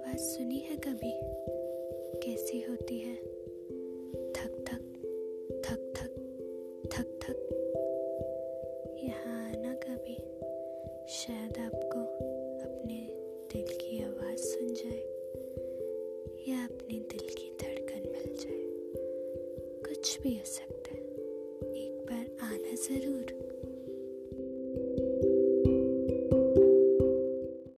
आवाज़ सुनी है कभी? कैसी होती है? थक थक थक थक थक थक। यहाँ आना कभी? शायद आपको अपने दिल की आवाज़ सुन जाए, या अपने दिल की धड़कन मिल जाए। कुछ भी हो सकता है। एक बार आना ज़रूर।